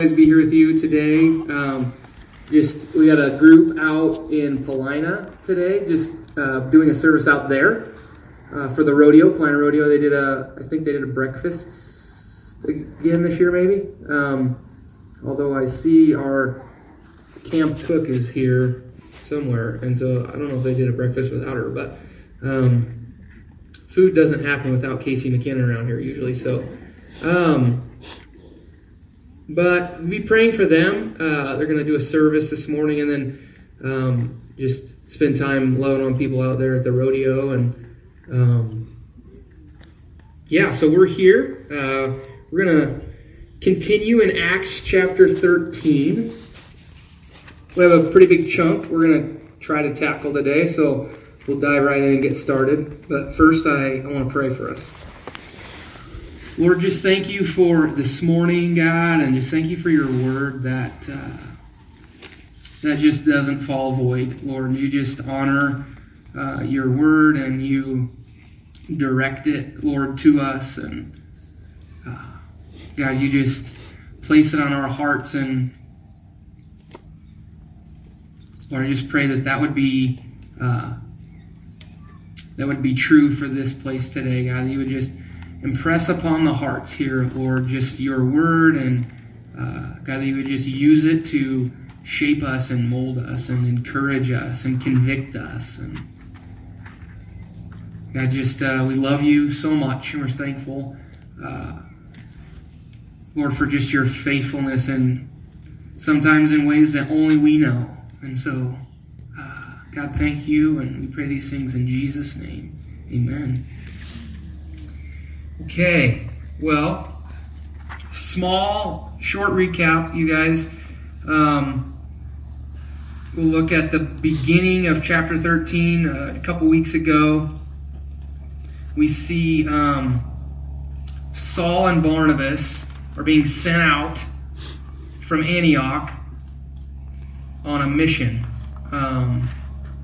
guys be here with you today. Um, just we got a group out in Paulina today, just uh, doing a service out there uh, for the rodeo, Paulina Rodeo. They did a, I think they did a breakfast again this year, maybe. Um, although I see our camp cook is here somewhere, and so I don't know if they did a breakfast without her, but um, food doesn't happen without Casey McKinnon around here usually. So. But be praying for them. Uh, they're going to do a service this morning and then um, just spend time loving on people out there at the rodeo. And um, yeah, so we're here. Uh, we're going to continue in Acts chapter 13. We have a pretty big chunk we're going to try to tackle today, so we'll dive right in and get started. But first, I, I want to pray for us. Lord, just thank you for this morning, God, and just thank you for your word that uh, that just doesn't fall void. Lord, you just honor uh, your word and you direct it, Lord, to us, and uh, God, you just place it on our hearts, and Lord, I just pray that that would be uh, that would be true for this place today, God. You would just impress upon the hearts here, Lord, just your word and uh, God, that you would just use it to shape us and mold us and encourage us and convict us. And God, just uh, we love you so much and we're thankful, uh, Lord, for just your faithfulness and sometimes in ways that only we know. And so, uh, God, thank you, and we pray these things in Jesus' name. Amen. Okay, well, small, short recap, you guys. Um, we'll look at the beginning of chapter 13 uh, a couple weeks ago. We see um, Saul and Barnabas are being sent out from Antioch on a mission, um,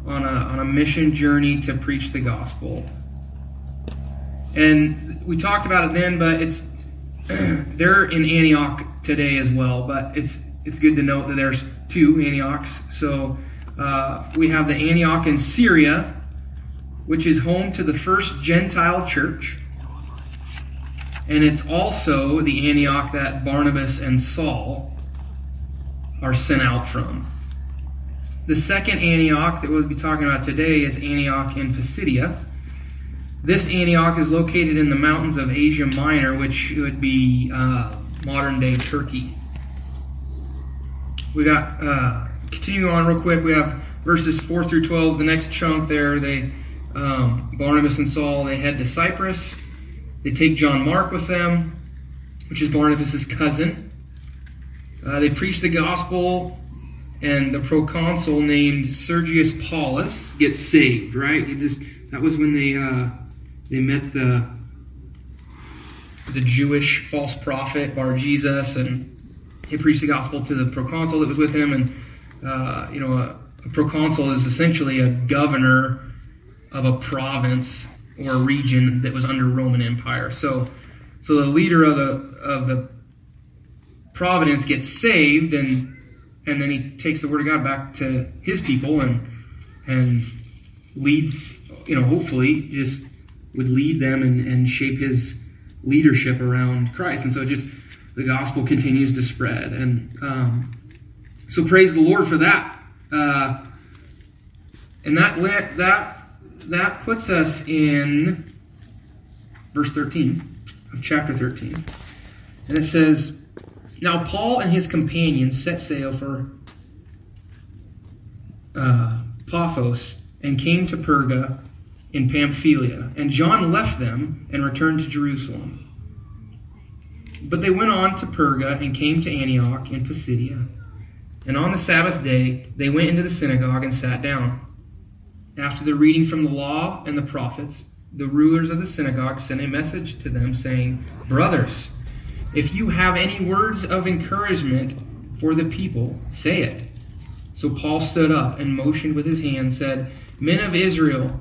on, a, on a mission journey to preach the gospel. And we talked about it then, but it's they're in Antioch today as well. But it's it's good to note that there's two Antiochs. So uh, we have the Antioch in Syria, which is home to the first Gentile church, and it's also the Antioch that Barnabas and Saul are sent out from. The second Antioch that we'll be talking about today is Antioch in Pisidia this Antioch is located in the mountains of Asia Minor, which would be uh, modern day Turkey. We got, uh, continuing on real quick, we have verses 4 through 12. The next chunk there, they um, Barnabas and Saul, they head to Cyprus. They take John Mark with them, which is Barnabas' cousin. Uh, they preach the gospel, and the proconsul named Sergius Paulus gets saved, right? He just, that was when they. Uh, they met the the Jewish false prophet Bar Jesus, and he preached the gospel to the proconsul that was with him. And uh, you know, a, a proconsul is essentially a governor of a province or a region that was under Roman Empire. So, so the leader of the of the province gets saved, and and then he takes the word of God back to his people and and leads, you know, hopefully just would lead them and, and shape his leadership around Christ. And so just the gospel continues to spread. And um, so praise the Lord for that. Uh, and that that that puts us in verse 13 of chapter 13. And it says, Now Paul and his companions set sail for uh, Paphos and came to Perga in Pamphylia, and John left them and returned to Jerusalem. But they went on to Perga and came to Antioch in Pisidia. And on the Sabbath day, they went into the synagogue and sat down. After the reading from the law and the prophets, the rulers of the synagogue sent a message to them saying, Brothers, if you have any words of encouragement for the people, say it. So Paul stood up and motioned with his hand, said, Men of Israel,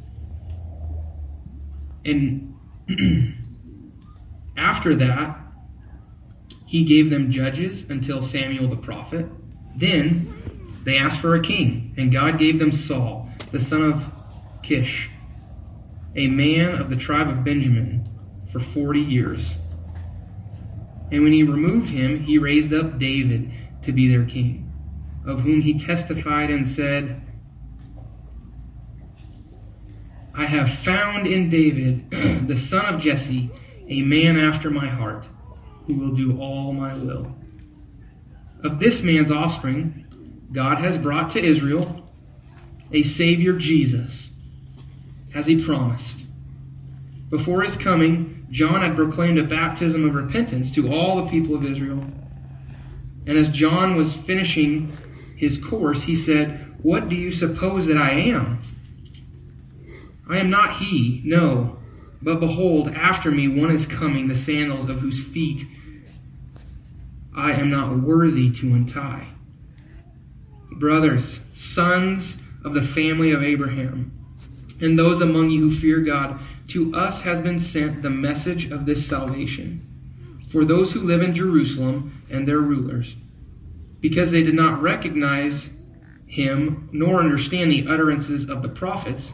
And after that, he gave them judges until Samuel the prophet. Then they asked for a king, and God gave them Saul, the son of Kish, a man of the tribe of Benjamin, for 40 years. And when he removed him, he raised up David to be their king, of whom he testified and said, I have found in David, the son of Jesse, a man after my heart, who will do all my will. Of this man's offspring, God has brought to Israel a Savior, Jesus, as he promised. Before his coming, John had proclaimed a baptism of repentance to all the people of Israel. And as John was finishing his course, he said, What do you suppose that I am? I am not he, no, but behold, after me one is coming, the sandals of whose feet I am not worthy to untie. Brothers, sons of the family of Abraham, and those among you who fear God, to us has been sent the message of this salvation. For those who live in Jerusalem and their rulers, because they did not recognize him nor understand the utterances of the prophets,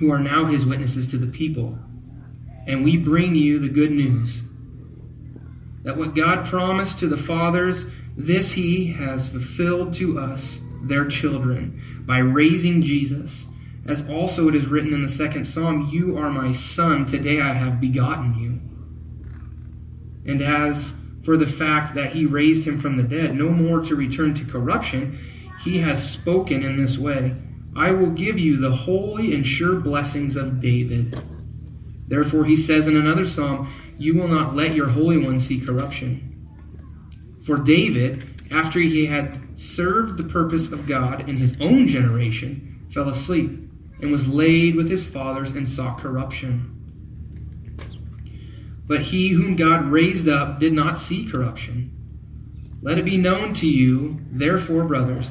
who are now his witnesses to the people. And we bring you the good news that what God promised to the fathers, this he has fulfilled to us, their children, by raising Jesus. As also it is written in the second psalm, You are my son, today I have begotten you. And as for the fact that he raised him from the dead, no more to return to corruption, he has spoken in this way I will give you the holy and sure blessings of David. Therefore, he says in another psalm, You will not let your Holy One see corruption. For David, after he had served the purpose of God in his own generation, fell asleep and was laid with his fathers and saw corruption. But he whom God raised up did not see corruption. Let it be known to you, therefore, brothers,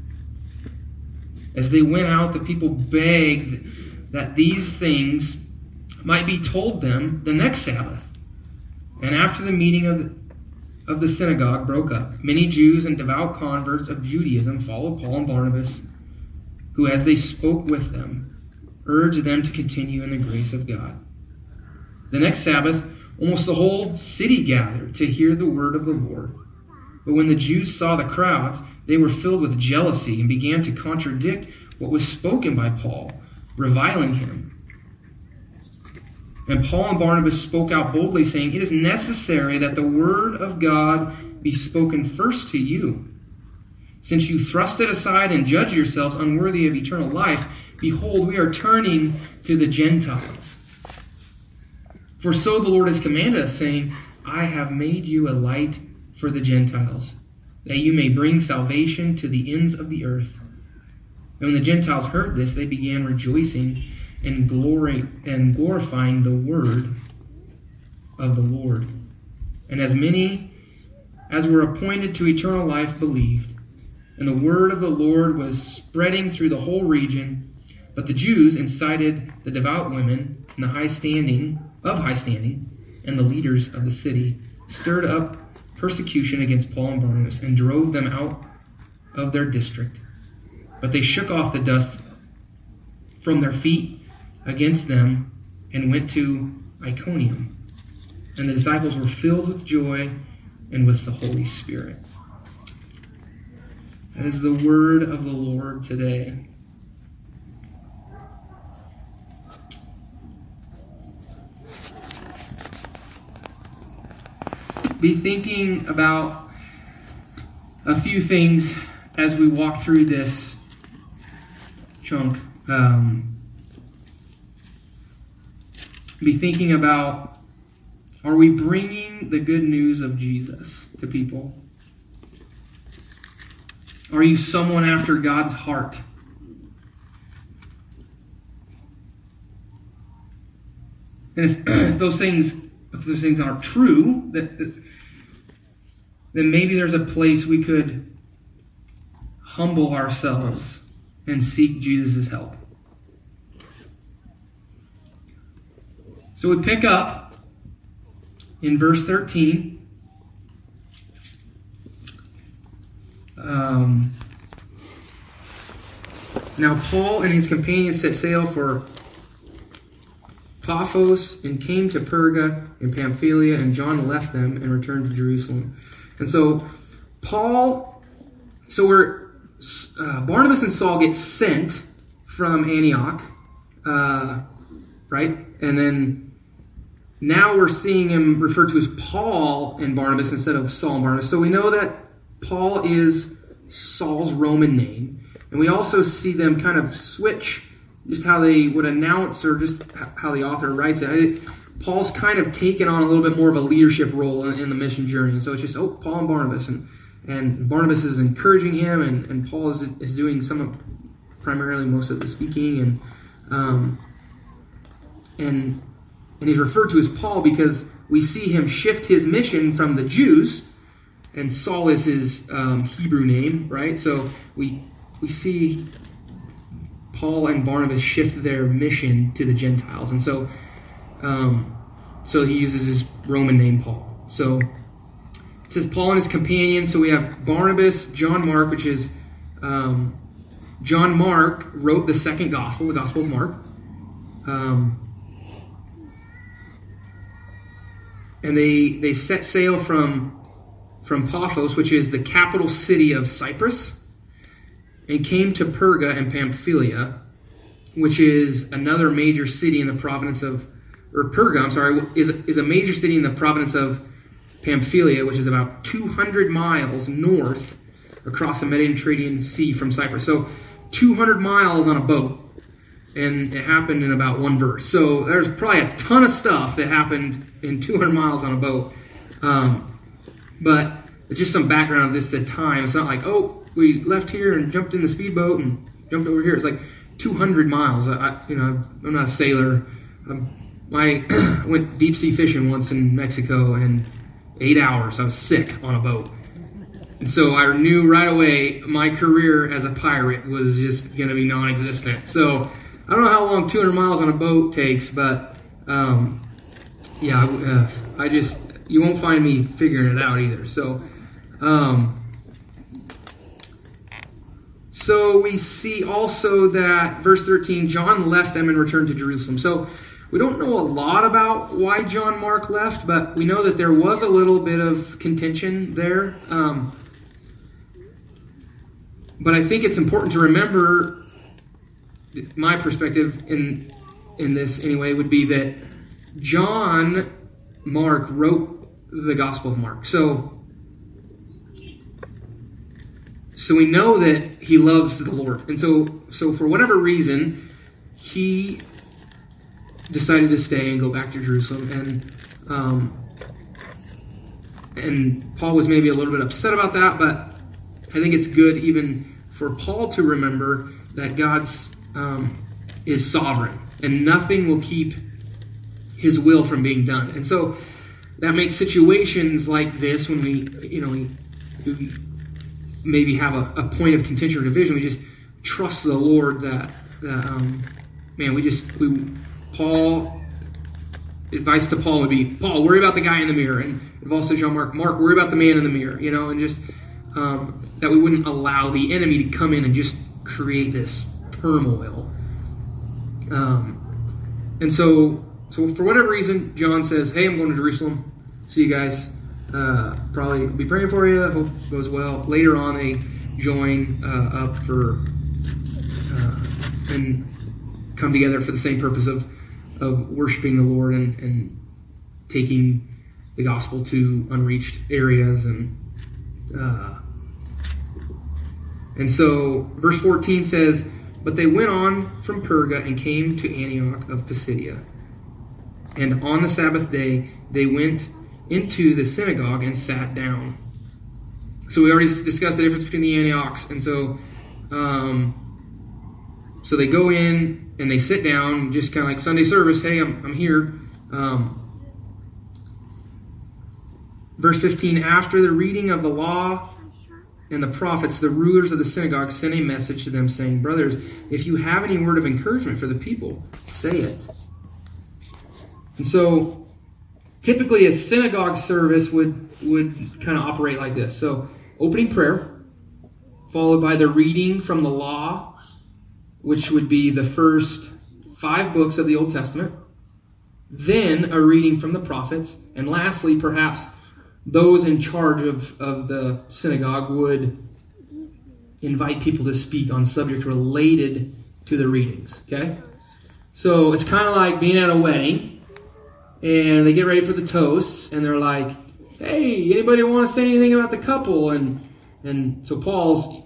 As they went out, the people begged that these things might be told them the next Sabbath. And after the meeting of the, of the synagogue broke up, many Jews and devout converts of Judaism followed Paul and Barnabas, who, as they spoke with them, urged them to continue in the grace of God. The next Sabbath, almost the whole city gathered to hear the word of the Lord. But when the Jews saw the crowds, they were filled with jealousy and began to contradict what was spoken by Paul, reviling him. And Paul and Barnabas spoke out boldly, saying, It is necessary that the word of God be spoken first to you. Since you thrust it aside and judge yourselves unworthy of eternal life, behold, we are turning to the Gentiles. For so the Lord has commanded us, saying, I have made you a light for the Gentiles, that you may bring salvation to the ends of the earth. And when the Gentiles heard this, they began rejoicing and glory and glorifying the word of the Lord. And as many as were appointed to eternal life believed. And the word of the Lord was spreading through the whole region. But the Jews incited the devout women and the high standing of high standing and the leaders of the city, stirred up persecution against Paul and Barnabas, and drove them out of their district. But they shook off the dust from their feet against them and went to Iconium. And the disciples were filled with joy and with the Holy Spirit. That is the word of the Lord today. Be thinking about a few things as we walk through this chunk. Um, be thinking about are we bringing the good news of Jesus to people? Are you someone after God's heart? And if, if those things if those things aren't true, that, then maybe there's a place we could humble ourselves and seek Jesus' help. So we pick up in verse 13. Um, now, Paul and his companions set sail for Paphos and came to Perga in Pamphylia, and John left them and returned to Jerusalem. And so, Paul, so we're, uh, Barnabas and Saul get sent from Antioch, uh, right? And then now we're seeing him referred to as Paul and Barnabas instead of Saul and Barnabas. So we know that Paul is Saul's Roman name. And we also see them kind of switch just how they would announce or just how the author writes it. Paul's kind of taken on a little bit more of a leadership role in, in the mission journey. And so it's just, oh, Paul and Barnabas. And, and Barnabas is encouraging him, and, and Paul is, is doing some of, primarily most of the speaking. And, um, and, and he's referred to as Paul because we see him shift his mission from the Jews, and Saul is his um, Hebrew name, right? So we, we see Paul and Barnabas shift their mission to the Gentiles. And so, um, so he uses his Roman name, Paul. So it says Paul and his companions. So we have Barnabas, John Mark, which is um, John Mark wrote the second gospel, the Gospel of Mark. Um, and they they set sail from from Paphos, which is the capital city of Cyprus and came to Perga and Pamphylia, which is another major city in the province of, or Perga, I'm sorry, is, is a major city in the province of Pamphylia, which is about 200 miles north across the Mediterranean Sea from Cyprus. So 200 miles on a boat, and it happened in about one verse. So there's probably a ton of stuff that happened in 200 miles on a boat. Um, but just some background of this the time. It's not like, oh, we left here and jumped in the speedboat and jumped over here. It's like 200 miles. I, you know, I'm not a sailor. Um, I went deep sea fishing once in Mexico and eight hours. I was sick on a boat. And so I knew right away my career as a pirate was just going to be non existent. So I don't know how long 200 miles on a boat takes, but um, yeah, uh, I just, you won't find me figuring it out either. So, um, so we see also that, verse 13, John left them and returned to Jerusalem. So we don't know a lot about why John Mark left, but we know that there was a little bit of contention there. Um, but I think it's important to remember my perspective in in this anyway would be that John Mark wrote the Gospel of Mark. So so we know that he loves the Lord. And so, so for whatever reason, he decided to stay and go back to Jerusalem. And, um, and Paul was maybe a little bit upset about that, but I think it's good even for Paul to remember that God's um, is sovereign and nothing will keep his will from being done. And so that makes situations like this when we, you know, we, we maybe have a, a, point of contention or division, we just trust the Lord that, that um, man, we just, we, Paul, advice to Paul would be, Paul, worry about the guy in the mirror. And advice to John Mark, Mark, worry about the man in the mirror, you know, and just um, that we wouldn't allow the enemy to come in and just create this turmoil. Um, and so, so for whatever reason, John says, "Hey, I'm going to Jerusalem. See you guys. Uh, probably be praying for you. Hope it goes well." Later on, they join uh, up for uh, and come together for the same purpose of of worshiping the Lord and, and taking the gospel to unreached areas and uh, and so verse 14 says but they went on from Perga and came to Antioch of Pisidia. And on the Sabbath day, they went into the synagogue and sat down. So we already discussed the difference between the Antiochs. And so, um, so they go in and they sit down, just kind of like Sunday service. Hey, I'm, I'm here. Um, verse 15 After the reading of the law and the prophets, the rulers of the synagogue, sent a message to them saying, Brothers, if you have any word of encouragement for the people, say it. And so typically a synagogue service would, would kind of operate like this. So opening prayer, followed by the reading from the law, which would be the first five books of the Old Testament, then a reading from the prophets, and lastly, perhaps those in charge of, of the synagogue would invite people to speak on subjects related to the readings. Okay? So it's kind of like being at a wedding, and they get ready for the toasts, and they're like, hey, anybody want to say anything about the couple? And and so Paul's,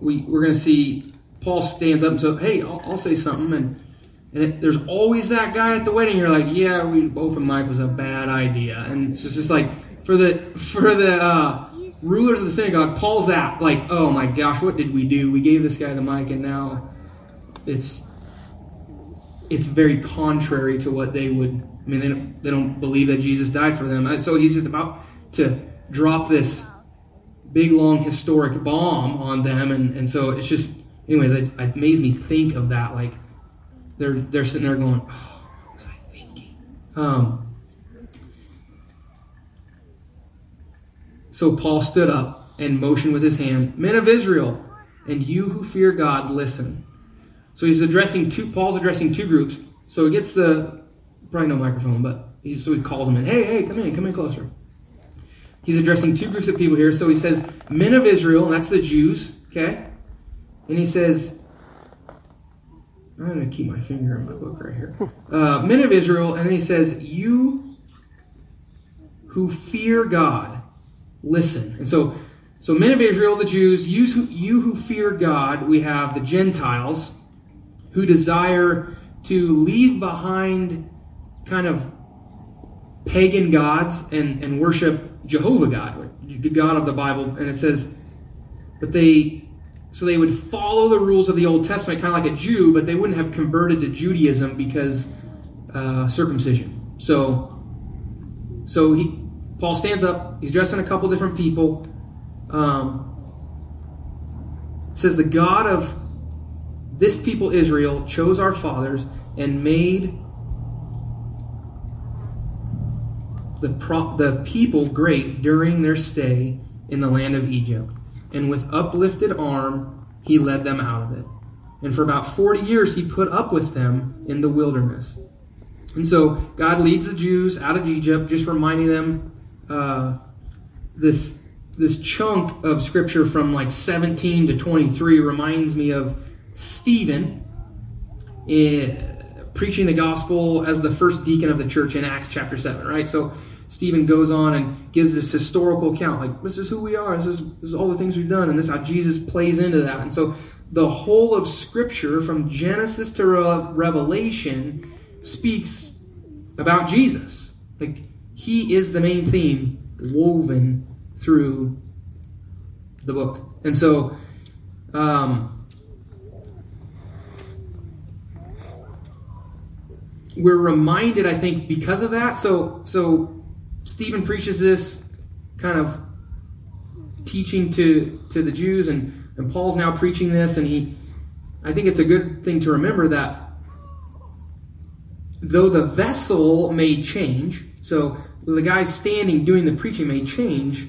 we, we're going to see Paul stands up and says, hey, I'll, I'll say something. And, and it, there's always that guy at the wedding. You're like, yeah, we open mic was a bad idea. And it's just like, for the for the uh, rulers of the synagogue, Paul's at like, oh my gosh, what did we do? We gave this guy the mic, and now it's it's very contrary to what they would. I mean, they don't, they don't believe that Jesus died for them. So he's just about to drop this big, long, historic bomb on them, and, and so it's just, anyways, it, it makes me think of that. Like they're they're sitting there going, oh, what was I thinking? Um, So Paul stood up and motioned with his hand, Men of Israel, and you who fear God, listen. So he's addressing two, Paul's addressing two groups. So he gets the, probably no microphone, but he's, so he called them in. Hey, hey, come in, come in closer. He's addressing two groups of people here. So he says, Men of Israel, and that's the Jews, okay? And he says, I'm going to keep my finger on my book right here. Uh, men of Israel, and then he says, You who fear God listen. And so, so men of Israel, the Jews, you you who fear God, we have the Gentiles who desire to leave behind kind of pagan gods and, and worship Jehovah God, the God of the Bible. And it says, but they, so they would follow the rules of the Old Testament, kind of like a Jew, but they wouldn't have converted to Judaism because uh, circumcision. So, so he, Paul stands up. He's dressing a couple different people. Um, says the God of this people Israel chose our fathers and made the pro- the people great during their stay in the land of Egypt, and with uplifted arm he led them out of it. And for about 40 years he put up with them in the wilderness. And so God leads the Jews out of Egypt, just reminding them uh, this this chunk of scripture from like 17 to 23 reminds me of Stephen eh, preaching the gospel as the first deacon of the church in Acts chapter 7, right? So Stephen goes on and gives this historical account, like this is who we are, this is, this is all the things we've done, and this is how Jesus plays into that. And so the whole of Scripture, from Genesis to Revelation, speaks about Jesus. Like he is the main theme woven through the book. And so, um, we're reminded, I think, because of that. So, so Stephen preaches this kind of teaching to, to the Jews, and, and Paul's now preaching this, and he, I think it's a good thing to remember that though the vessel may change, so the guy standing doing the preaching may change,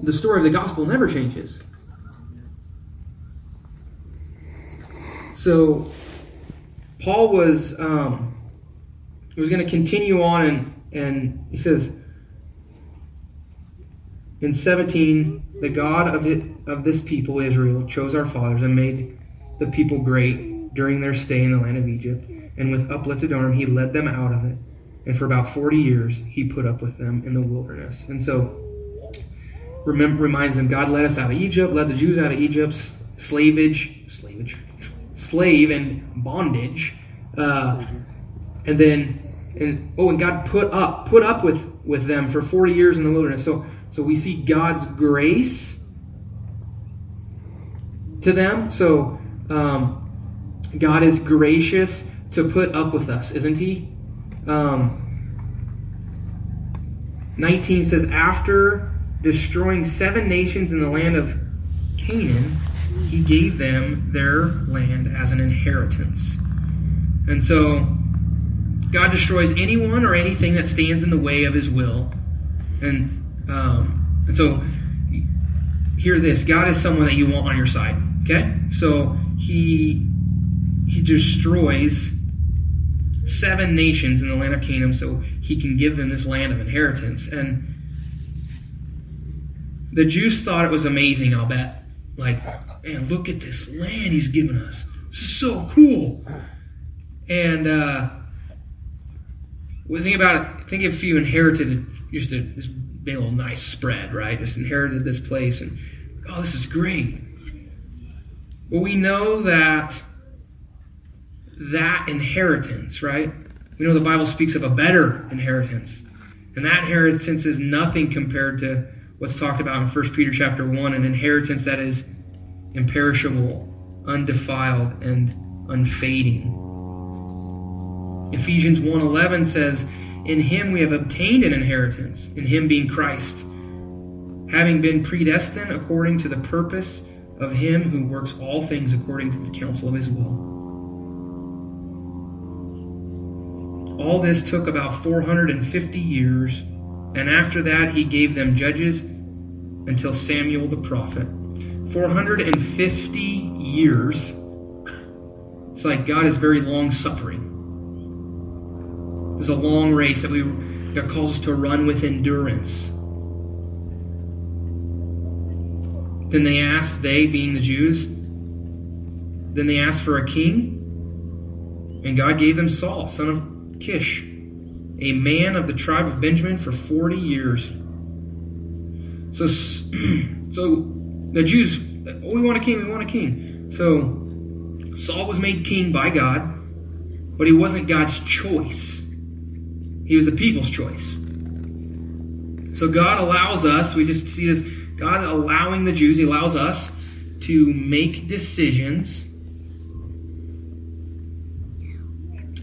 the story of the gospel never changes. So Paul was um, was going to continue on, and and he says in 17, the God of it, of this people Israel chose our fathers and made the people great during their stay in the land of Egypt, and with uplifted arm he led them out of it. And for about 40 years he put up with them in the wilderness. And so remember, reminds them God led us out of Egypt, led the Jews out of Egypt's slavage, slavage, slave and bondage, uh, and then and oh, and God put up put up with with them for forty years in the wilderness. So so we see God's grace to them. So um, God is gracious to put up with us, isn't He? Um, 19 says, after destroying seven nations in the land of Canaan, he gave them their land as an inheritance. And so God destroys anyone or anything that stands in the way of his will. And, um, and so hear this God is someone that you want on your side. Okay? So he he destroys seven nations in the land of Canaan so he can give them this land of inheritance. And the Jews thought it was amazing, I'll bet. Like, man, look at this land he's given us. This is so cool. And uh, well, think about it. Think if you inherited just a this big old nice spread, right? Just inherited this place, and oh, this is great. Well, we know that that inheritance, right? We know the Bible speaks of a better inheritance, and that inheritance is nothing compared to what's talked about in 1 Peter chapter 1, an inheritance that is imperishable, undefiled, and unfading. Ephesians 1:11 says, "In him we have obtained an inheritance, in him being Christ, having been predestined according to the purpose of him who works all things according to the counsel of his will." All this took about 450 years, and after that he gave them judges until Samuel the prophet. 450 years. It's like God is very long suffering. It's a long race that we God calls us to run with endurance. Then they asked, they being the Jews, then they asked for a king, and God gave them Saul, son of Kish, a man of the tribe of Benjamin, for 40 years. So, so the Jews, oh, we want a king, we want a king. So Saul was made king by God, but he wasn't God's choice. He was the people's choice. So God allows us, we just see this, God allowing the Jews, He allows us to make decisions,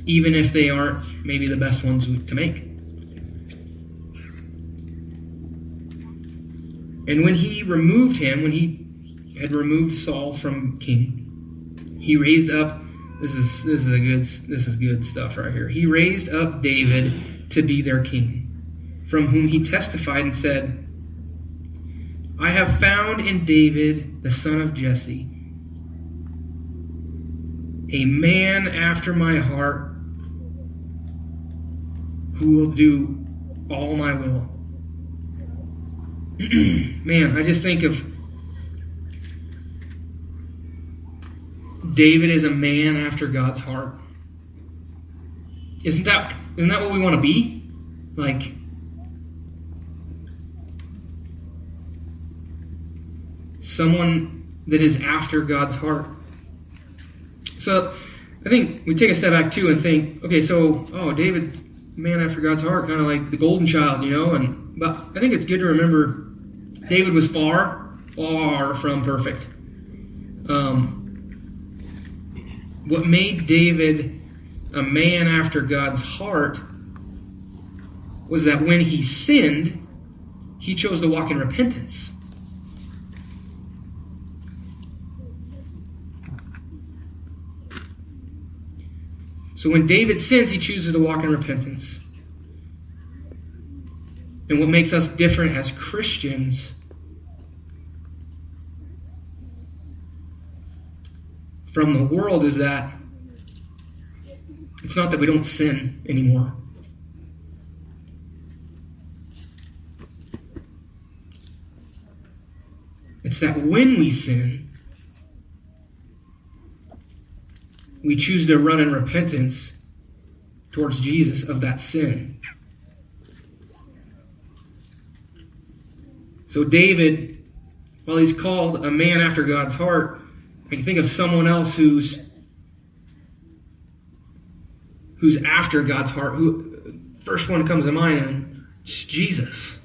even if they aren't maybe the best ones to make. And when he removed him, when he had removed Saul from king, he raised up this is this is a good this is good stuff right here. He raised up David to be their king, from whom he testified and said, I have found in David, the son of Jesse, a man after my heart who will do all my will. man, I just think of David is a man after God's heart. Isn't that isn't that what we want to be? Like someone that is after God's heart. So I think we take a step back too and think, okay, so oh David, man after God's heart, kind of like the golden child, you know, and but I think it's good to remember David was far, far from perfect. Um, what made David a man after God's heart was that when he sinned, he chose to walk in repentance. So when David sins, he chooses to walk in repentance. And what makes us different as Christians from the world is that it's not that we don't sin anymore. It's that when we sin, we choose to run in repentance towards Jesus of that sin. So, David, while he's called a man after God's heart, I can think of someone else who's who's after God's heart. Who first one comes to mind, it's Jesus.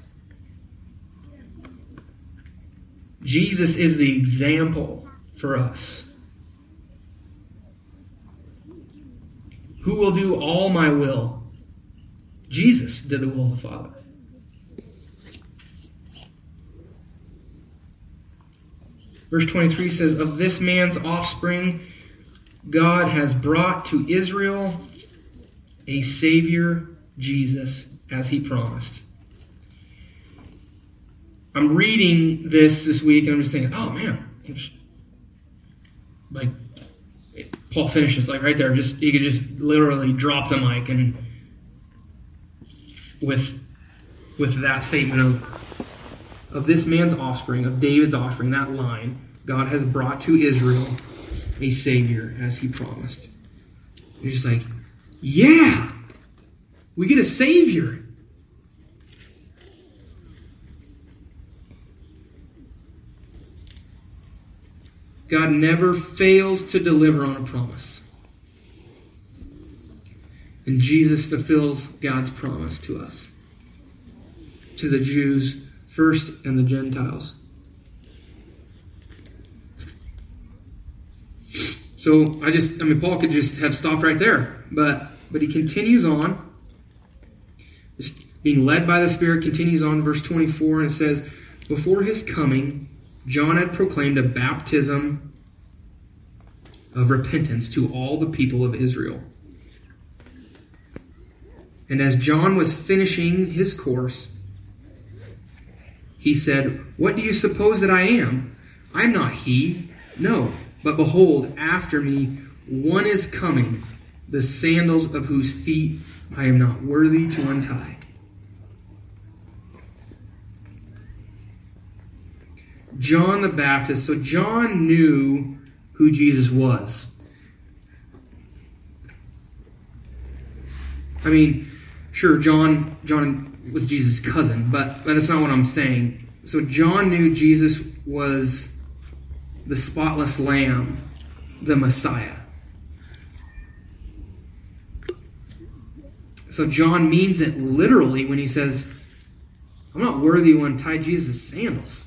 Jesus is the example for us. Who will do all my will? Jesus did the will of the Father. Verse 23 says, Of this man's offspring, God has brought to Israel a Savior, Jesus, as he promised. I'm reading this this week and I'm just thinking, oh man, like Paul finishes like right there. Just you could just literally drop the mic and with with that statement of of this man's offspring, of David's offspring, that line, God has brought to Israel a savior as he promised. You're just like, yeah, we get a savior. God never fails to deliver on a promise. And Jesus fulfills God's promise to us, to the Jews first and the Gentiles. So I just, I mean, Paul could just have stopped right there, but but he continues on, being led by the Spirit. Continues on, verse 24, and it says, "Before his coming, John had proclaimed a baptism of repentance to all the people of Israel. And as John was finishing his course, he said, What do you suppose that I am? I'm not he. No, but behold, after me one is coming, the sandals of whose feet I am not worthy to untie. John the Baptist. So John knew who Jesus was. I mean, sure, John John was Jesus' cousin, but, that's not what I'm saying. So John knew Jesus was the spotless lamb, the Messiah. So John means it literally when he says, I'm not worthy to untie Jesus' sandals.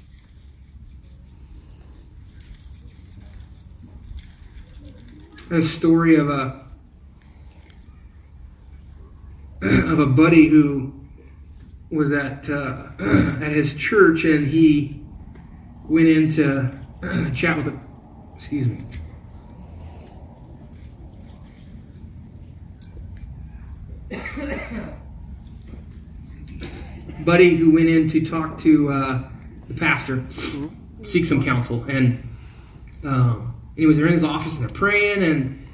a story of a of a buddy who was at uh, at his church and he went in to chat with a excuse me buddy who went in to talk to uh, the pastor seek some counsel and um, anyways, they're in his office and they're praying, and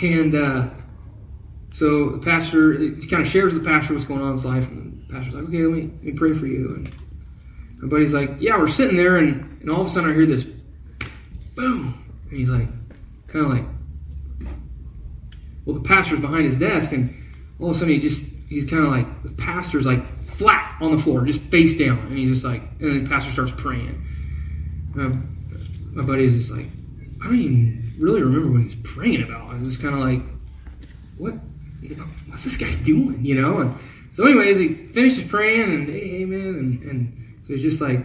and uh, so the pastor he kind of shares with the pastor what's going on in his life, and the pastor's like, okay, let me, let me pray for you. And my buddy's like, yeah, we're sitting there, and, and all of a sudden I hear this boom, and he's like, kind of like, well, the pastor's behind his desk, and all of a sudden he just he's kind of like the pastor's like flat on the floor, just face down, and he's just like, and then the pastor starts praying. My, my buddy's just like, I don't even really remember what he's praying about. I was kind of like, what? what's this guy doing? You know? And so, anyways, he finishes praying and hey, amen. And, and so he's just like,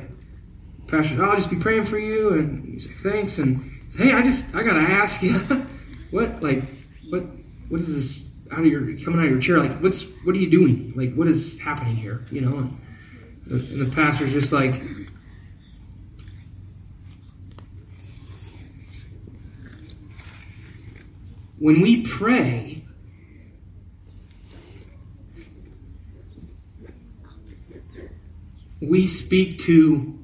Pastor, I'll just be praying for you. And he's like, thanks. And hey, I just, I got to ask you, what, like, what, what is this? Out of your coming out of your chair, like, what's what are you doing? Like, what is happening here? You know, and the, and the pastor's just like. When we pray, we speak to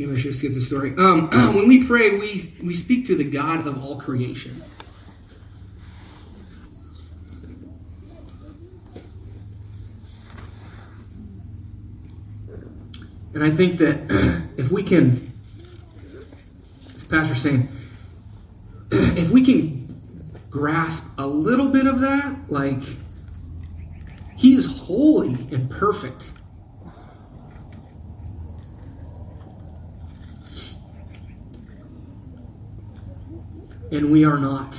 maybe I should skip the story. Um, when we pray, we, we speak to the God of all creation. And I think that if we can, as Pastor's saying, if we can grasp a little bit of that, like, he is holy and perfect. And we are not.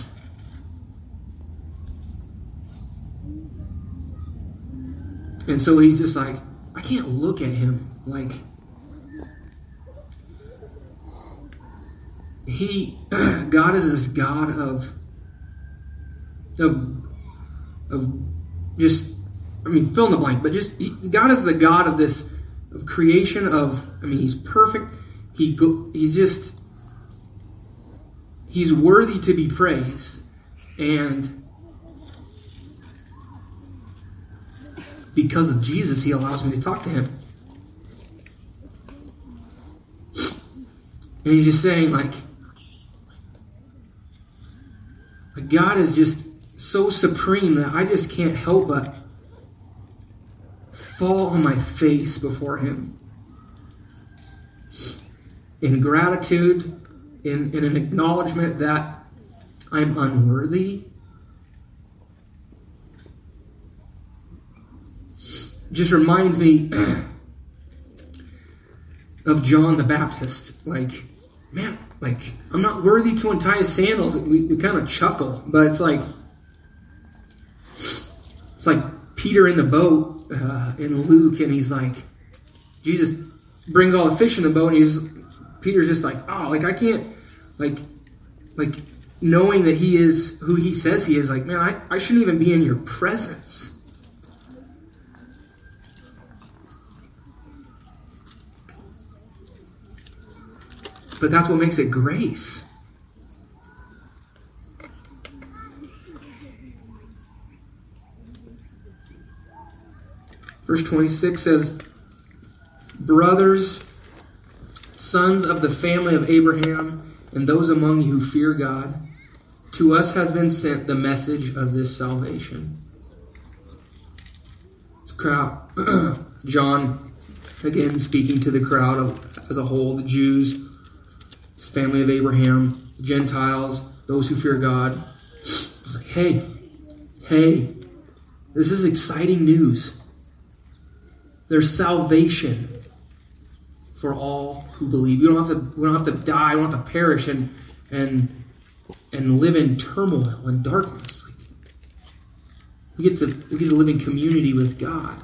And so he's just like, I can't look at him like he God is this God of of of just I mean, fill in the blank, but just he, God is the God of this of creation. Of I mean, He's perfect. He He's just He's worthy to be praised, and because of Jesus, He allows me to talk to Him. And He's just saying, like, God is just so supreme that I just can't help but fall on my face before Him in gratitude, in, in an acknowledgement that I'm unworthy. Just reminds me of John the Baptist. Like, man, like, I'm not worthy to untie his sandals. We, we kind of chuckle, but it's like, it's like Peter in the boat uh, in Luke, and he's like, Jesus brings all the fish in the boat, and he's Peter's just like, oh, like I can't, like, like knowing that he is who he says he is, like, man, I, I shouldn't even be in your presence. But that's what makes it grace. Verse 26 says, Brothers, sons of the family of Abraham, and those among you who fear God, to us has been sent the message of this salvation. This crowd, John, again speaking to the crowd as a whole, the Jews, this family of Abraham, Gentiles, those who fear God. It's like, hey, hey, this is exciting news. There's salvation for all who believe. We don't have to we don't have to die, we don't have to perish and and and live in turmoil and darkness. Like, we get to we get to live in community with God.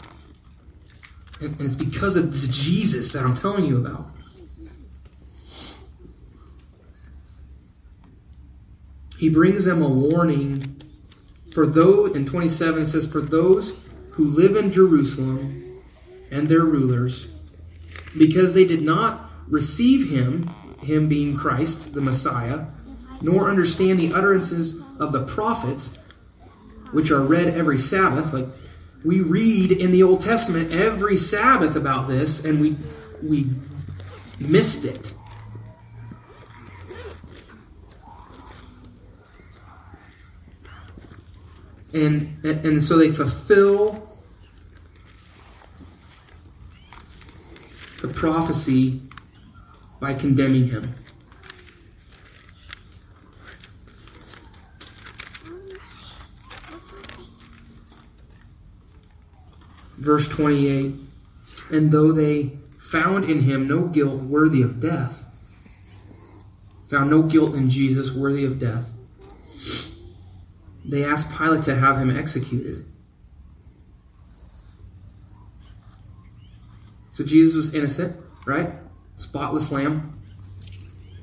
And, and it's because of this Jesus that I'm telling you about. He brings them a warning for those in 27 it says for those who live in Jerusalem and their rulers, because they did not receive him, him being Christ, the Messiah, nor understand the utterances of the prophets, which are read every Sabbath. Like we read in the Old Testament every Sabbath about this, and we we missed it. And, and so they fulfill prophecy by condemning him. Verse 28 And though they found in him no guilt worthy of death, found no guilt in Jesus worthy of death, they asked Pilate to have him executed. So Jesus was innocent, right? Spotless lamb,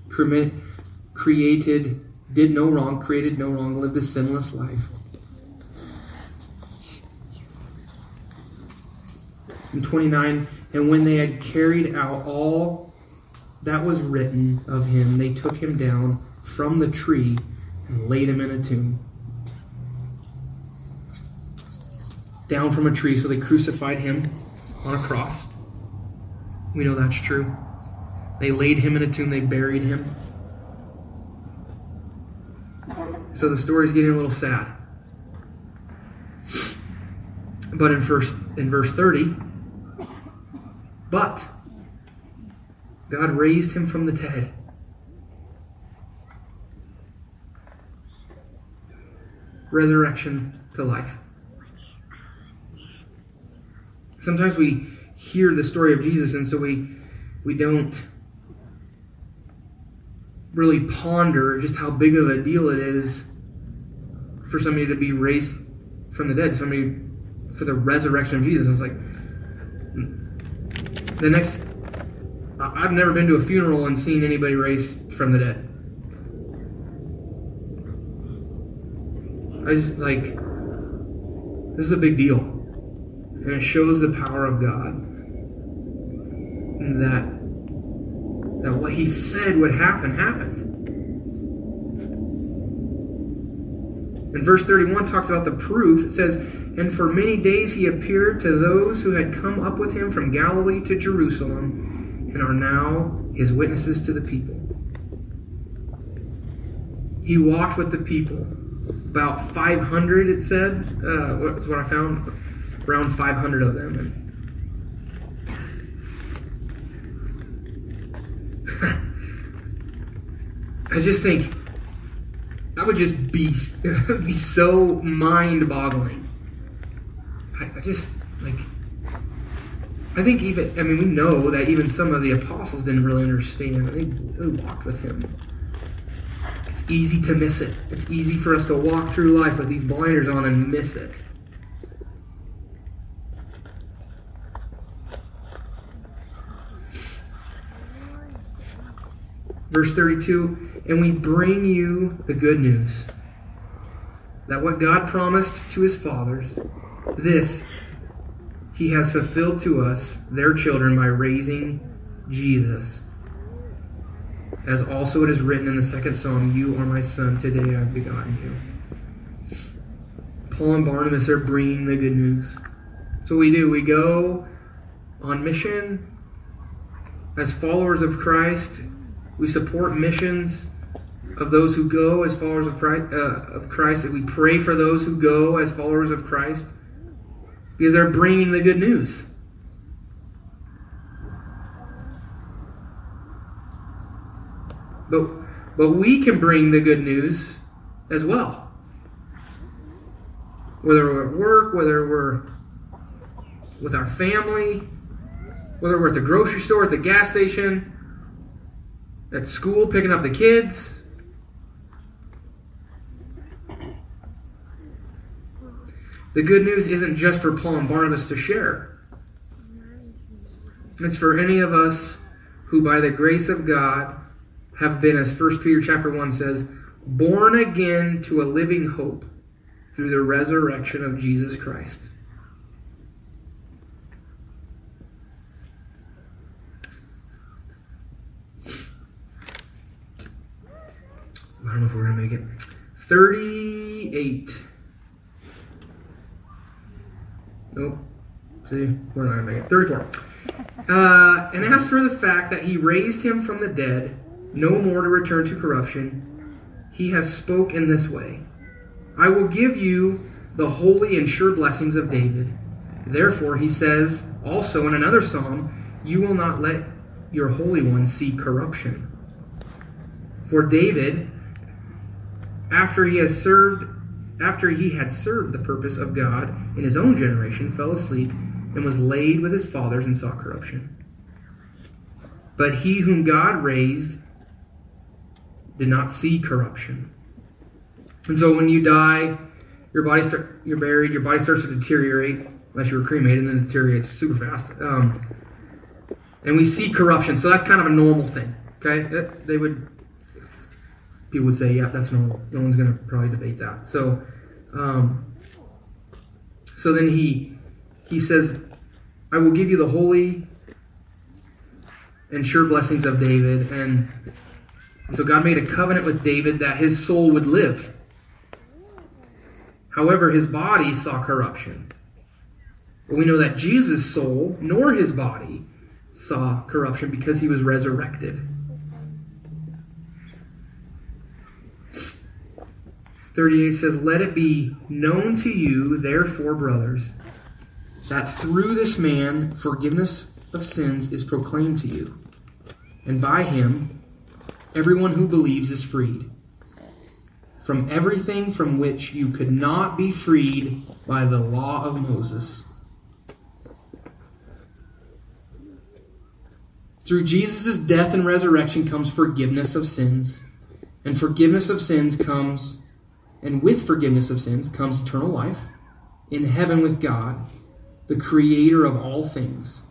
created did no wrong, created no wrong, lived a sinless life. In 29, and when they had carried out all that was written of him, they took him down from the tree and laid him in a tomb. Down from a tree, so they crucified him on a cross. We know that's true. They laid him in a tomb, they buried him. So the story's getting a little sad. But in verse in verse 30, but God raised him from the dead. Resurrection to life. Sometimes we hear the story of Jesus and so we we don't really ponder just how big of a deal it is for somebody to be raised from the dead, somebody for the resurrection of Jesus. It's like the next. I've never been to a funeral and seen anybody raised from the dead. I just like this is a big deal, and it shows the power of God. That that what he said would happen happened. And verse 31 talks about the proof. It says, And for many days he appeared to those who had come up with him from Galilee to Jerusalem, and are now his witnesses to the people. He walked with the people. About 500, it said. Uh, that's what I found. Around 500 of them. I just think that would just be be so mind-boggling. I, I just like I think even I mean we know that even some of the apostles didn't really understand. They, they walked with him. It's easy to miss it. It's easy for us to walk through life with these blinders on and miss it. Verse 32 And we bring you the good news that what God promised to his fathers, this he has fulfilled to us, their children, by raising Jesus. As also it is written in the second psalm, You are my son, today I've begotten you. Paul and Barnabas are bringing the good news. So we do. We go on mission as followers of Christ we support missions of those who go as followers of Christ, uh, of Christ. We pray for those who go as followers of Christ because they're bringing the good news. But, but we can bring the good news as well. Whether we're at work, whether we're with our family, whether we're at the grocery store, at the gas station, at school picking up the kids. The good news isn't just for Paul and Barnabas to share. It's for any of us who by the grace of God have been, as 1 Peter chapter 1 says, born again to a living hope through the resurrection of Jesus Christ. I don't know if we're going to make it. 38. Nope. See, we're not going to make it. 34. Uh, and as for the fact that he raised him from the dead, no more to return to corruption, he has spoke in this way I will give you the holy and sure blessings of David. Therefore, he says also in another psalm, You will not let your Holy One see corruption. For David, after he has served after he had served the purpose of God in his own generation, fell asleep and was laid with his fathers and saw corruption. But he whom God raised did not see corruption. And so when you die, your body start, you're buried, your body starts to deteriorate, unless you were cremated, and then it deteriorates super fast. Um, and we see corruption, so that's kind of a normal thing. Okay, they would people would say, yeah, that's normal. No one's going to probably debate that. So, um, so then he he says, I will give you the holy and sure blessings of David. And so God made a covenant with David that his soul would live. However, his body saw corruption. But we know that Jesus' soul, nor his body, saw corruption because he was resurrected. 38 says, Let it be known to you, therefore, brothers, that through this man forgiveness of sins is proclaimed to you, and by him everyone who believes is freed from everything from which you could not be freed by the law of Moses. Through Jesus' death and resurrection comes forgiveness of sins. And forgiveness of sins comes, and with forgiveness of sins comes eternal life in heaven with God, the creator of all things.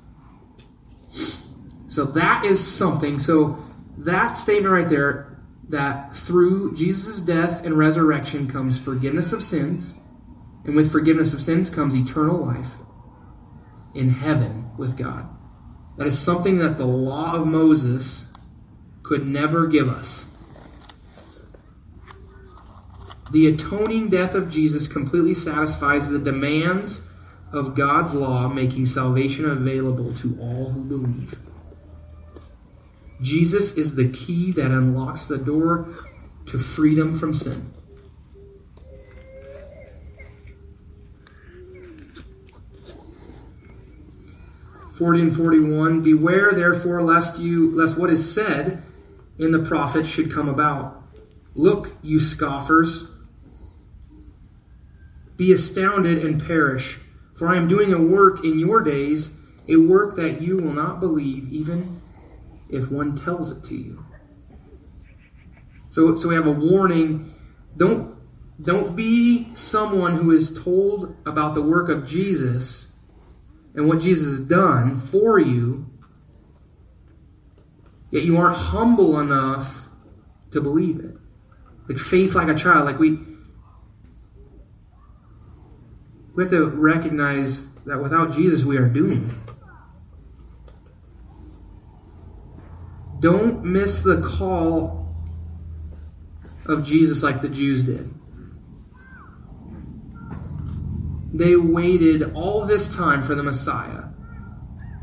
So that is something. So that statement right there that through Jesus' death and resurrection comes forgiveness of sins, and with forgiveness of sins comes eternal life in heaven with God. That is something that the law of Moses could never give us. The atoning death of Jesus completely satisfies the demands of God's law, making salvation available to all who believe. Jesus is the key that unlocks the door to freedom from sin. Forty and forty-one. Beware, therefore, lest you lest what is said in the prophets should come about. Look, you scoffers, be astounded and perish, for I am doing a work in your days, a work that you will not believe, even if one tells it to you. So, so we have a warning. Don't, don't be someone who is told about the work of Jesus and what Jesus has done for you, yet you aren't humble enough to believe it. Like faith like a child, like we we have to recognize that without Jesus we are doomed. Don't miss the call of Jesus like the Jews did. They waited all this time for the Messiah.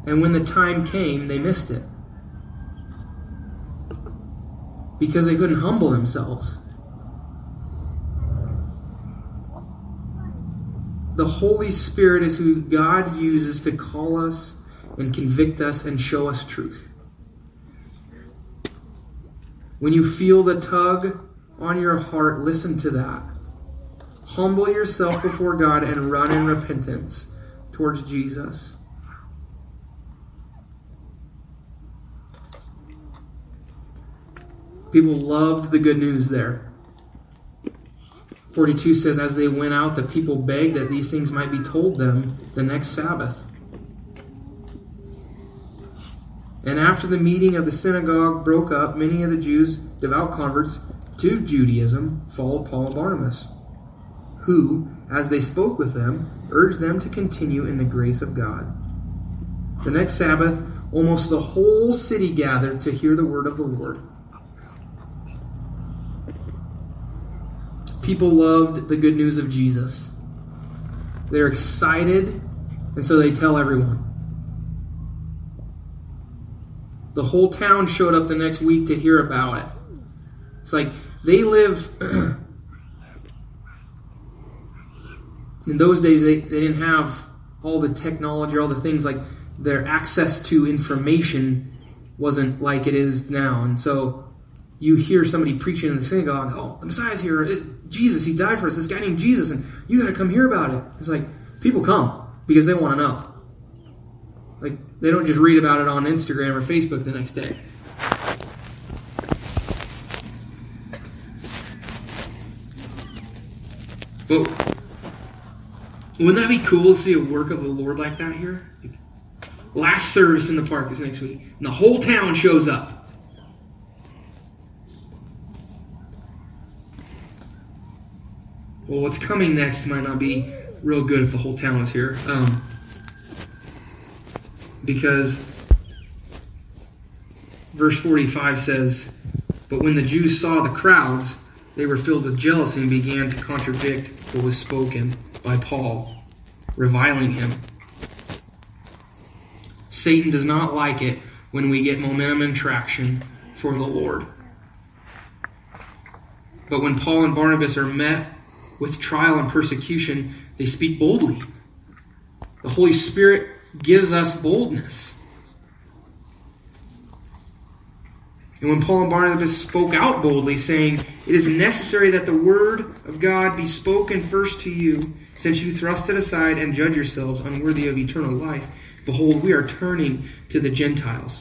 And when the time came, they missed it. Because they couldn't humble themselves. The Holy Spirit is who God uses to call us and convict us and show us truth. When you feel the tug on your heart, listen to that. Humble yourself before God and run in repentance towards Jesus. People loved the good news there. 42 says, As they went out, the people begged that these things might be told them the next Sabbath. And after the meeting of the synagogue broke up, many of the Jews, devout converts to Judaism, followed Paul and Barnabas, who, as they spoke with them, urged them to continue in the grace of God. The next Sabbath, almost the whole city gathered to hear the word of the Lord. People loved the good news of Jesus. They're excited, and so they tell everyone. The whole town showed up the next week to hear about it. It's like they live. in those days, they, they didn't have all the technology, all the things like their access to information wasn't like it is now. And so you hear somebody preaching in the synagogue, oh, the Messiah's here. It, Jesus, he died for us. This guy named Jesus, and you got to come hear about it. It's like people come because they want to know. Like, they don't just read about it on Instagram or Facebook the next day. Well, wouldn't that be cool to see a work of the Lord like that here? Last service in the park is next week, and the whole town shows up. Well, what's coming next might not be real good if the whole town was here. Um, because verse 45 says, But when the Jews saw the crowds, they were filled with jealousy and began to contradict what was spoken by Paul, reviling him. Satan does not like it when we get momentum and traction for the Lord. But when Paul and Barnabas are met with trial and persecution, they speak boldly. The Holy Spirit gives us boldness. And when Paul and Barnabas spoke out boldly, saying, It is necessary that the word of God be spoken first to you, since you thrust it aside and judge yourselves unworthy of eternal life, behold, we are turning to the Gentiles.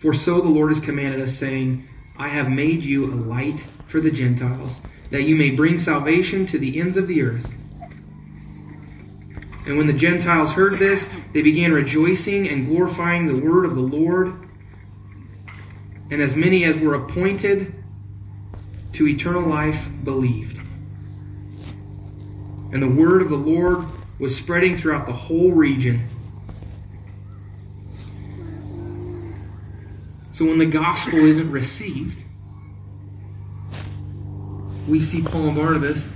For so the Lord has commanded us, saying, I have made you a light for the Gentiles, that you may bring salvation to the ends of the earth. And when the Gentiles heard this, they began rejoicing and glorifying the word of the Lord. And as many as were appointed to eternal life believed. And the word of the Lord was spreading throughout the whole region. So when the gospel isn't received, we see Paul and Barnabas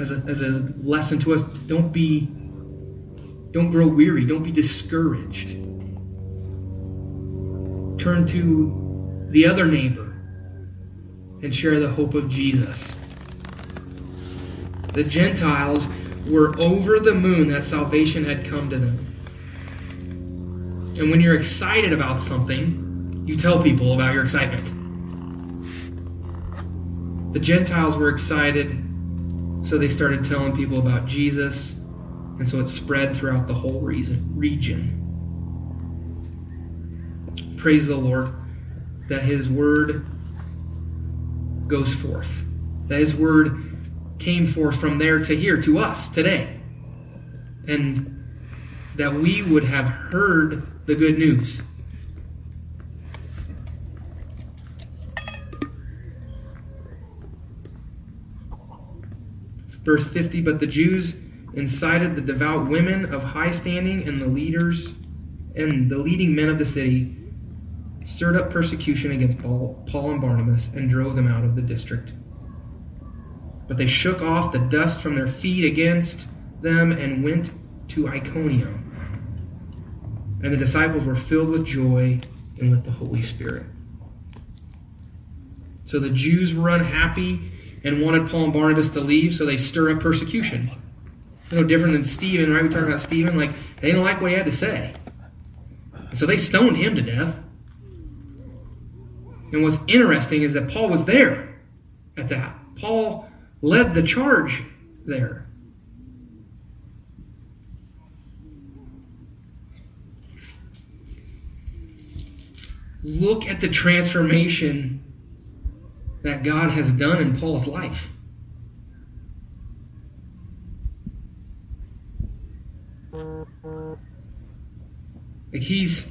as a, as a lesson to us. Don't be, don't grow weary. Don't be discouraged. Turn to the other neighbor and share the hope of Jesus. The Gentiles were over the moon that salvation had come to them. And when you're excited about something, you tell people about your excitement. The Gentiles were excited, so they started telling people about Jesus, and so it spread throughout the whole region. Praise the Lord that His word goes forth, that His word came forth from there to here to us today, and that we would have heard the good news. Verse 50 But the Jews incited the devout women of high standing and the leaders and the leading men of the city, stirred up persecution against Paul, Paul and Barnabas, and drove them out of the district. But they shook off the dust from their feet against them and went to Iconium. And the disciples were filled with joy and with the Holy Spirit. So the Jews were unhappy and wanted Paul and Barnabas to leave, so they stir up persecution. No different than Stephen, right? We talked about Stephen. Like, they didn't like what he had to say. so they stoned him to death. And what's interesting is that Paul was there at that. Paul led the charge there. Look at the transformation that God has done in Paul's life. Like he's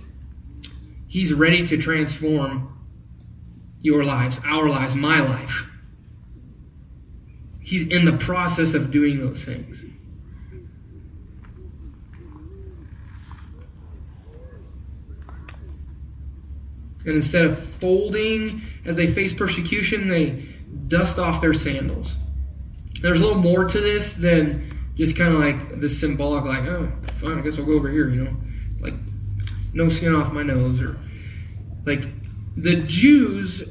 he's ready to transform your lives, our lives, my life. He's in the process of doing those things. And instead of folding as they face persecution, they dust off their sandals. There's a little more to this than just kind of like the symbolic, like, oh, fine, I guess I'll go over here, you know? Like, no skin off my nose. Or, like, the Jews,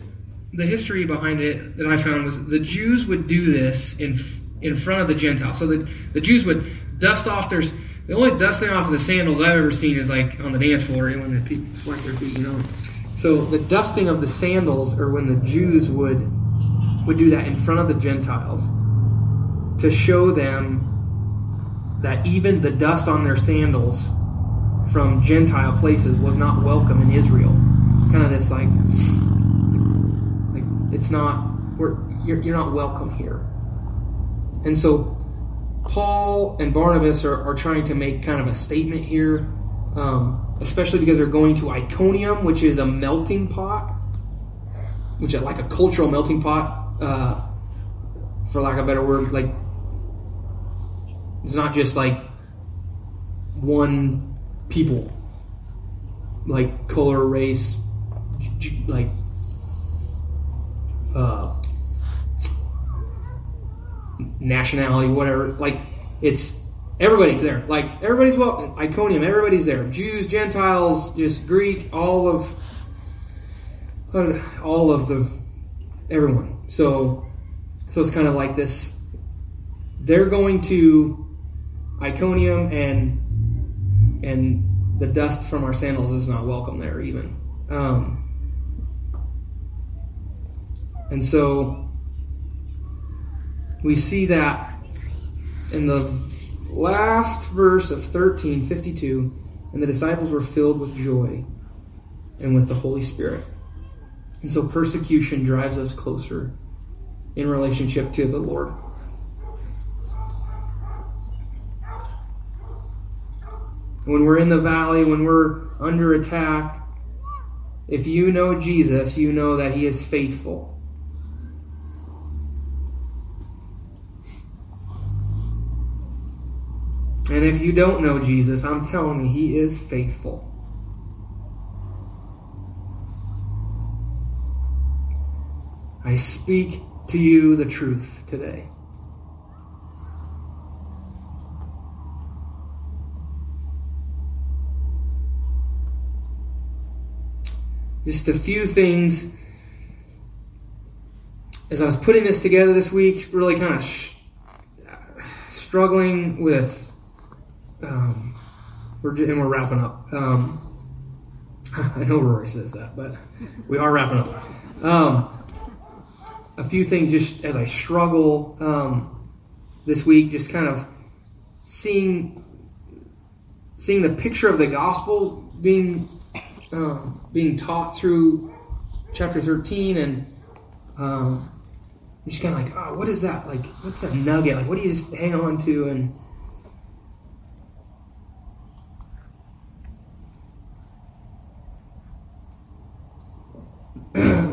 the history behind it that I found was the Jews would do this in in front of the Gentiles. So the, the Jews would dust off their. The only dusting off of the sandals I've ever seen is like on the dance floor when the people swipe their feet, you know. So the dusting of the sandals, or when the Jews would would do that in front of the Gentiles, to show them that even the dust on their sandals from Gentile places was not welcome in Israel. Kind of this like, like it's not we're, you're, you're not welcome here. And so Paul and Barnabas are, are trying to make kind of a statement here um, especially because they're going to Iconium, which is a melting pot, which is like a cultural melting pot, uh, for lack of a better word. Like it's not just like one people, like color, race, like uh, nationality, whatever. Like it's everybody's there. Like everybody's welcome. Iconium, everybody's there. Jews, Gentiles, just Greek, all of all of the everyone. So so it's kind of like this. They're going to Iconium and and the dust from our sandals is not welcome there even. Um, and so we see that in the last verse of 1352 and the disciples were filled with joy and with the Holy Spirit. And so persecution drives us closer in relationship to the Lord. When we're in the valley, when we're under attack, if you know Jesus, you know that He is faithful. And if you don't know Jesus, I'm telling you, He is faithful. I speak to you the truth today. Just a few things as I was putting this together this week, really kind of sh- struggling with um, we're and we're wrapping up. Um, I know Rory says that, but we are wrapping up. Um, a few things just as I struggle um, this week, just kind of seeing seeing the picture of the gospel being um, being taught through chapter thirteen, and um, just kind of like, oh, what is that? Like, what's that nugget? Like, what do you just hang on to? And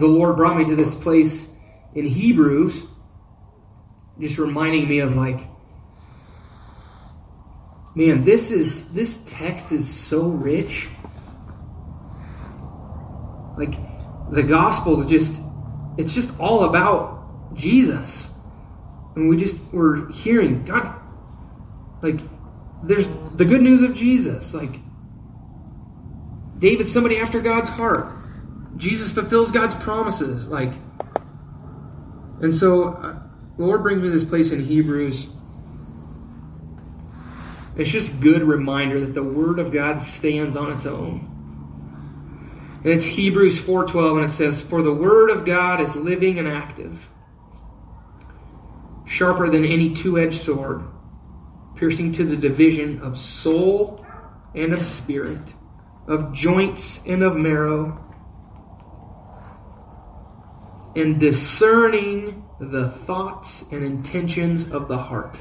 the Lord brought me to this place in Hebrews, just reminding me of like, man, this is this text is so rich. Like the gospel is just it's just all about Jesus. And we just we're hearing God like there's the good news of Jesus. Like David's somebody after God's heart. Jesus fulfills God's promises. Like, and so uh, the Lord brings me this place in Hebrews. It's just good reminder that the Word of God stands on its own. And it's Hebrews 4:12 and it says, "For the word of God is living and active, sharper than any two-edged sword, piercing to the division of soul and of spirit, of joints and of marrow, and discerning the thoughts and intentions of the heart.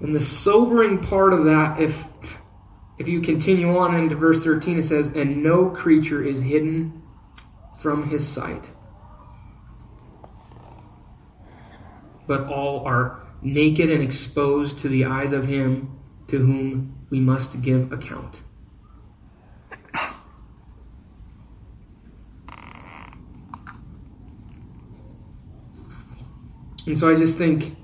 And the sobering part of that, if if you continue on into verse 13, it says, And no creature is hidden from his sight, but all are naked and exposed to the eyes of him to whom we must give account. And so I just think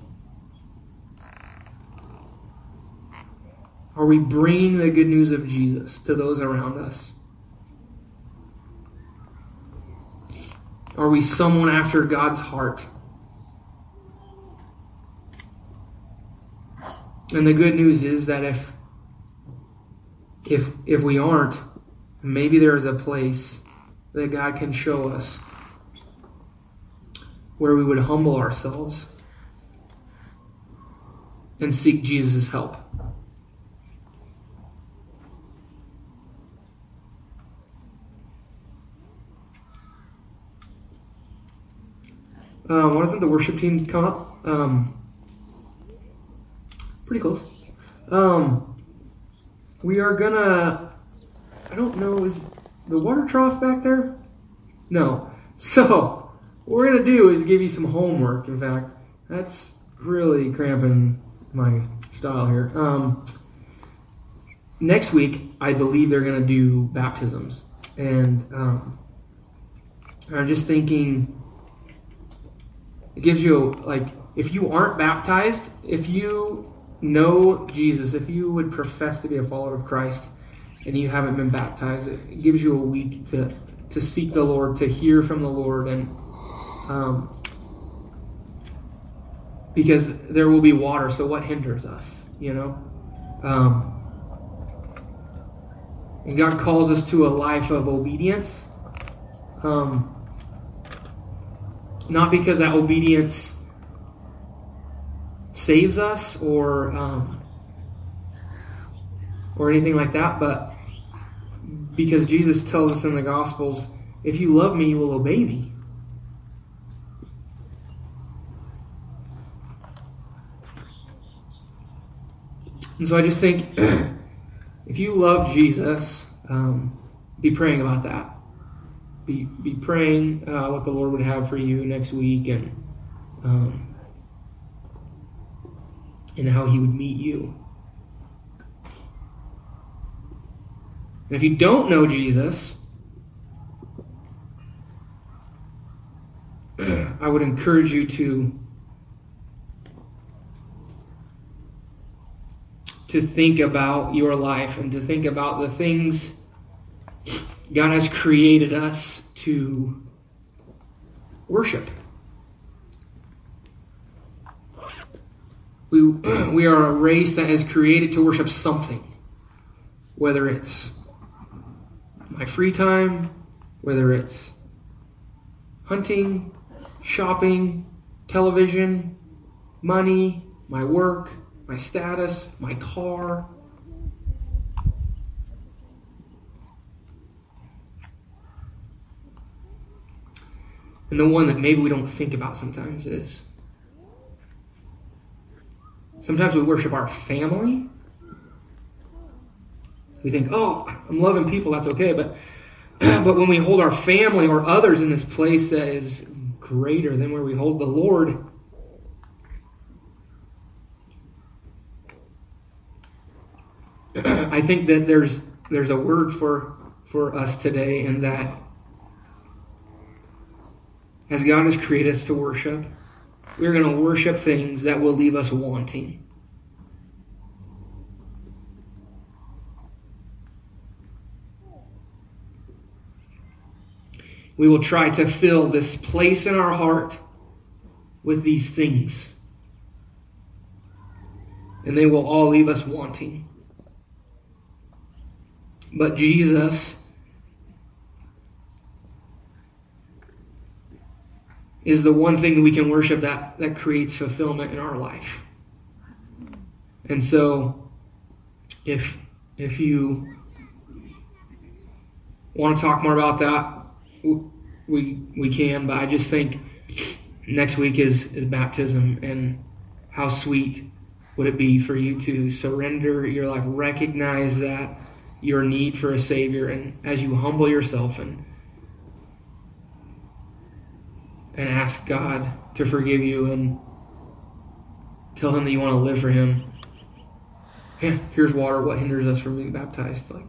are we bringing the good news of Jesus to those around us? Are we someone after God's heart? And the good news is that if if if we aren't, maybe there is a place that God can show us where we would humble ourselves and seek Jesus' help. Um, why doesn't the worship team come up? Um, Pretty close. Um, we are gonna. I don't know. Is the water trough back there? No. So what we're gonna do is give you some homework. In fact, that's really cramping my style here. Um, next week, I believe they're gonna do baptisms, and um, I'm just thinking. It gives you like if you aren't baptized, if you know Jesus, if you would profess to be a follower of Christ and you haven't been baptized, it gives you a week to to seek the Lord, to hear from the Lord, and um, because there will be water. So what hinders us? You know, um, and God calls us to a life of obedience. Um, not because that obedience saves us or um, or anything like that, but because Jesus tells us in the Gospels, if you love me, you will obey me. And so I just think if you love Jesus, um, be praying about that. Be, be praying uh, what the Lord would have for you next week and um, and how He would meet you. And if you don't know Jesus, I would encourage you to to think about your life and to think about the things God has created us to worship. We, we are a race that is created to worship something, whether it's my free time, whether it's hunting, shopping, television, money, my work, my status, my car. And the one that maybe we don't think about sometimes is sometimes we worship our family. We think, oh, I'm loving people, that's okay. But, but when we hold our family or others in this place that is greater than where we hold the Lord, Uh, I think that there's there's a word for for us today, and that as God has created us to worship, we're going to worship things that will leave us wanting. We will try to fill this place in our heart with these things. And they will all leave us wanting. But Jesus is the one thing that we can worship that, that creates fulfillment in our life. And so, if if you want to talk more about that, we we can. But I just think next week is is baptism, and how sweet would it be for you to surrender your life, recognize that your need for a savior, and as you humble yourself and and ask God to forgive you and tell him that you want to live for him. Yeah, here's water. What hinders us from being baptized? Like,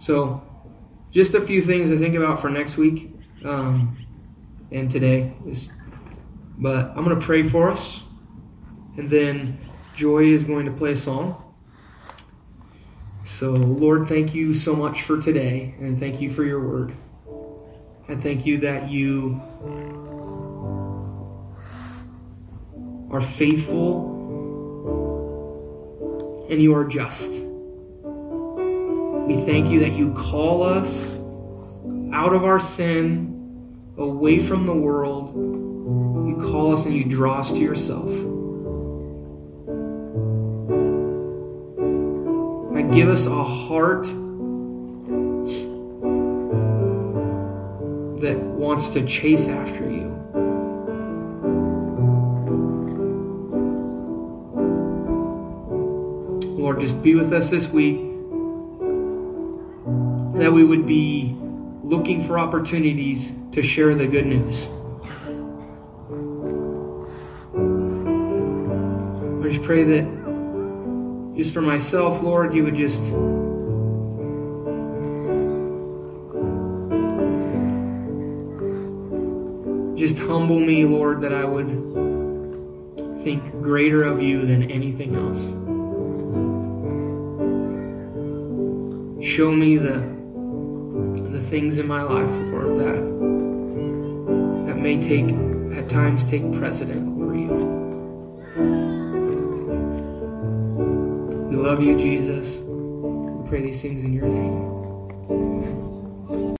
so, just a few things to think about for next week um, and today. Is, but I'm to pray for us, and then Joy is going to play a song. So, Lord, thank you so much for today, and thank you for your word. And thank you that you are faithful and you are just. We thank you that you call us out of our sin, away from the world. You call us and you draw us to yourself. Give us a heart that wants to chase after you. Lord, just be with us this week. That we would be looking for opportunities to share the good news. I just pray that just for myself, Lord, you would just just humble me, Lord, that I would think greater of you than anything else. Show me the the things in my life, Lord, that that may take at times take precedent love you, Jesus. We pray these things in your name.